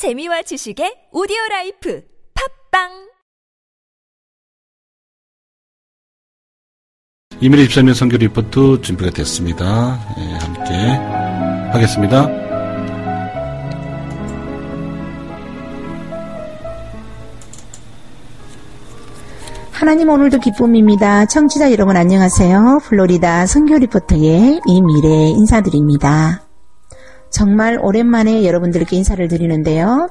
재미와 지식의 오디오 라이프 팟빵 2024년 선교 리포트 준비가 됐습니다. 예, 함께 하겠습니다. 하나님 오늘도 기쁨입니다. 청취자 여러분 안녕하세요. 플로리다 선교 리포터의 이미례 인사드립니다. 정말 오랜만에 여러분들께 인사를 드리는데요.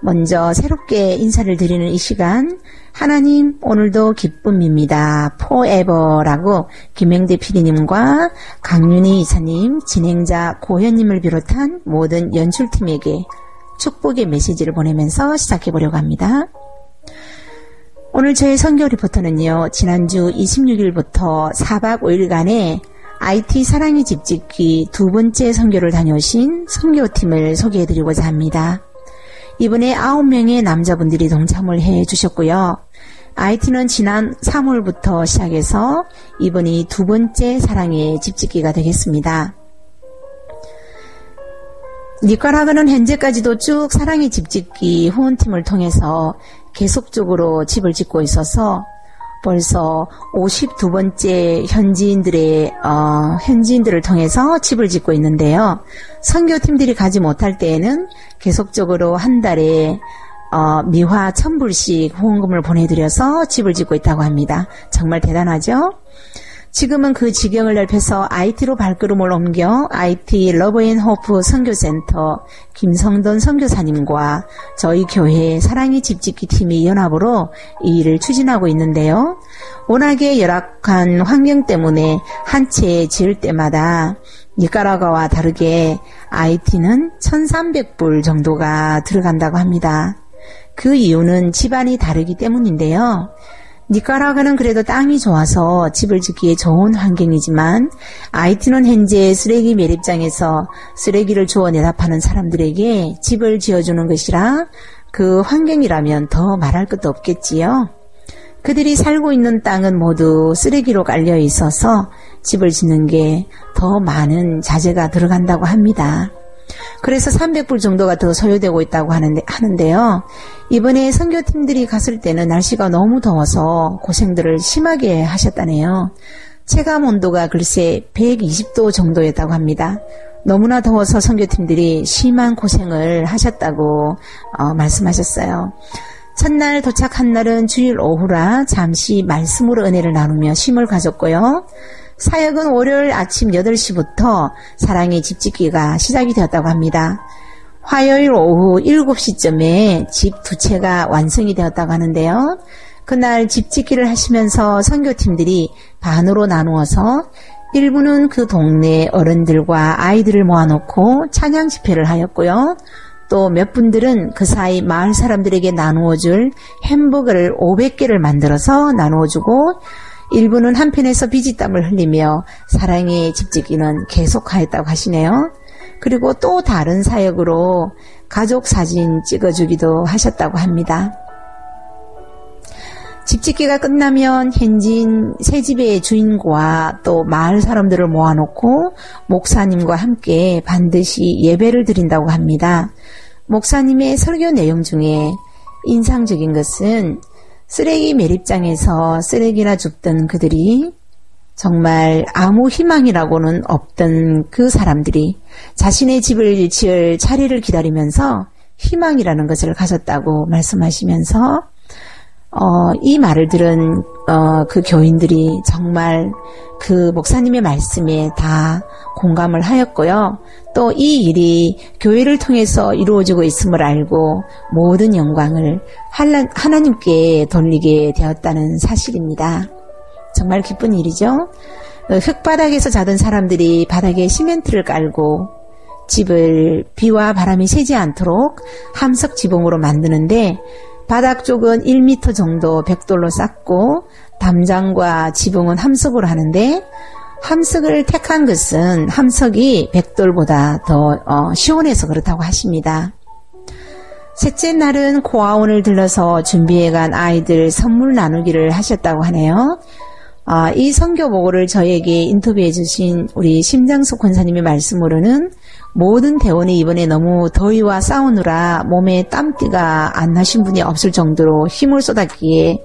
먼저 새롭게 인사를 드리는 이 시간 하나님 오늘도 기쁨입니다. 포에버라고 김행대 PD님과 강윤희 이사님, 진행자 고현님을 비롯한 모든 연출팀에게 축복의 메시지를 보내면서 시작해 보려고 합니다. 오늘 저의 선교 리포터는요, 지난주 26일부터 4박 5일간의 IT 사랑의 집짓기 두 번째 선교를 다녀오신 선교팀을 소개해드리고자 합니다. 이번에 9명의 남자분들이 동참을 해 주셨고요. IT는 지난 3월부터 시작해서 이번이 두 번째 사랑의 집짓기가 되겠습니다. 니카라과는 현재까지도 쭉 사랑의 집짓기 후원팀을 통해서 계속적으로 집을 짓고 있어서 벌써 52번째 현지인들의 어, 현지인들을 통해서 집을 짓고 있는데요. 선교팀들이 가지 못할 때에는 계속적으로 한 달에 어, 미화 1000불씩 후원금을 보내드려서 집을 짓고 있다고 합니다. 정말 대단하죠? 지금은 그 지경을 넓혀서 아이티로 발걸음을 옮겨 IT 러브앤호프 선교센터 김성돈 선교사님과 저희 교회 사랑의 집짓기 팀이 연합으로 이 일을 추진하고 있는데요. 워낙에 열악한 환경 때문에 한 채 지을 때마다 니카라과와 다르게 IT는 1300불 정도가 들어간다고 합니다. 그 이유는 집안이 다르기 때문인데요. 니카라과는 그래도 땅이 좋아서 집을 짓기에 좋은 환경이지만 아이티는 현재 쓰레기 매립장에서 쓰레기를 주워 내다 파는 사람들에게 집을 지어주는 것이라 그 환경이라면 더 말할 것도 없겠지요. 그들이 살고 있는 땅은 모두 쓰레기로 깔려 있어서 집을 짓는 게 더 많은 자재가 들어간다고 합니다. 그래서 300불 정도가 더 소요되고 있다고 하는데, 하는데요. 이번에 선교팀들이 갔을 때는 날씨가 너무 더워서 고생들을 심하게 하셨다네요. 체감 온도가 글쎄 120도 정도였다고 합니다. 너무나 더워서 선교팀들이 심한 고생을 하셨다고 어, 말씀하셨어요. 첫날 도착한 날은 주일 오후라 잠시 말씀으로 은혜를 나누며 쉼을 가졌고요. 사역은 월요일 아침 8시부터 사랑의 집짓기가 시작이 되었다고 합니다. 화요일 오후 7시쯤에 집 두 채가 완성이 되었다고 하는데요. 그날 집짓기를 하시면서 선교팀들이 반으로 나누어서 일부는 그 동네 어른들과 아이들을 모아놓고 찬양 집회를 하였고요. 또 몇 분들은 그 사이 마을 사람들에게 나누어줄 햄버거를 500개를 만들어서 나누어주고 일부는 한편에서 비지땀을 흘리며 사랑의 집짓기는 계속하였다고 하시네요. 그리고 또 다른 사역으로 가족 사진 찍어주기도 하셨다고 합니다. 집짓기가 끝나면 현지인 새 집의 주인과 또 마을 사람들을 모아놓고 목사님과 함께 반드시 예배를 드린다고 합니다. 목사님의 설교 내용 중에 인상적인 것은 쓰레기 매립장에서 쓰레기나 줍던 그들이 정말 아무 희망이라고는 없던 그 사람들이 자신의 집을 지을 차례를 기다리면서 희망이라는 것을 가졌다고 말씀하시면서 어, 이 말을 들은 어, 그 교인들이 정말 그 목사님의 말씀에 다 공감을 하였고요. 또 이 일이 교회를 통해서 이루어지고 있음을 알고 모든 영광을 하나님께 돌리게 되었다는 사실입니다. 정말 기쁜 일이죠. 어, 흙바닥에서 자던 사람들이 바닥에 시멘트를 깔고 집을 비와 바람이 새지 않도록 함석 지붕으로 만드는데 바닥 쪽은 1m 정도 벽돌로 쌓고 담장과 지붕은 함석으로 하는데 함석을 택한 것은 함석이 백돌보다 더 어, 시원해서 그렇다고 하십니다. 셋째 날은 고아원을 들러서 준비해간 아이들 선물 나누기를 하셨다고 하네요. 아, 이 선교 보고를 저에게 인터뷰해 주신 우리 심장숙 권사님의 말씀으로는 모든 대원이 이번에 너무 더위와 싸우느라 몸에 땀띠가 안 나신 분이 없을 정도로 힘을 쏟았기에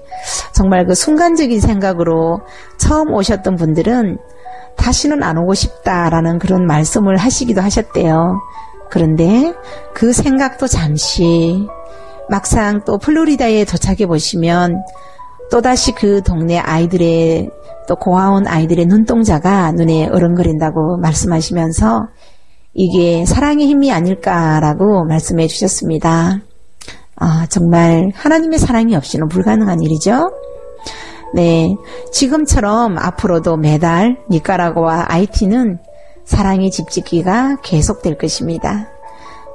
정말 그 순간적인 생각으로 처음 오셨던 분들은 다시는 안 오고 싶다라는 그런 말씀을 하시기도 하셨대요. 그런데 그 생각도 잠시 막상 또 플로리다에 도착해 보시면 또다시 그 동네 아이들의 또 고아원 아이들의 눈동자가 눈에 어른거린다고 말씀하시면서 이게 사랑의 힘이 아닐까라고 말씀해 주셨습니다. 아, 정말 하나님의 사랑이 없이는 불가능한 일이죠. 네. 지금처럼 앞으로도 매달 니카라고와 아이티는 사랑의 집짓기가 계속될 것입니다.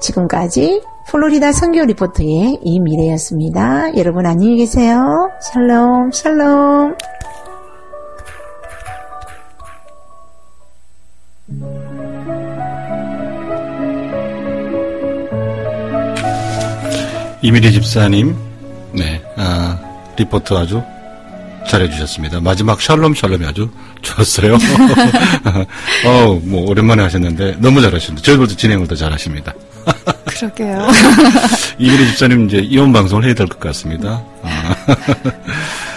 지금까지 플로리다 선교 리포터의 이미래였습니다. 여러분 안녕히 계세요. 샬롬, 샬롬. 이미리 집사님, 네, 아, 리포트 아주 잘해주셨습니다. 마지막 샬롬 샬롬이 아주 좋았어요. 어, 뭐, 오랜만에 하셨는데, 너무 잘하셨는데, 저희보다 진행을 더 잘하십니다. 그러게요. 이미리 집사님 이제 이혼 방송을 해야 될 것 같습니다. 아.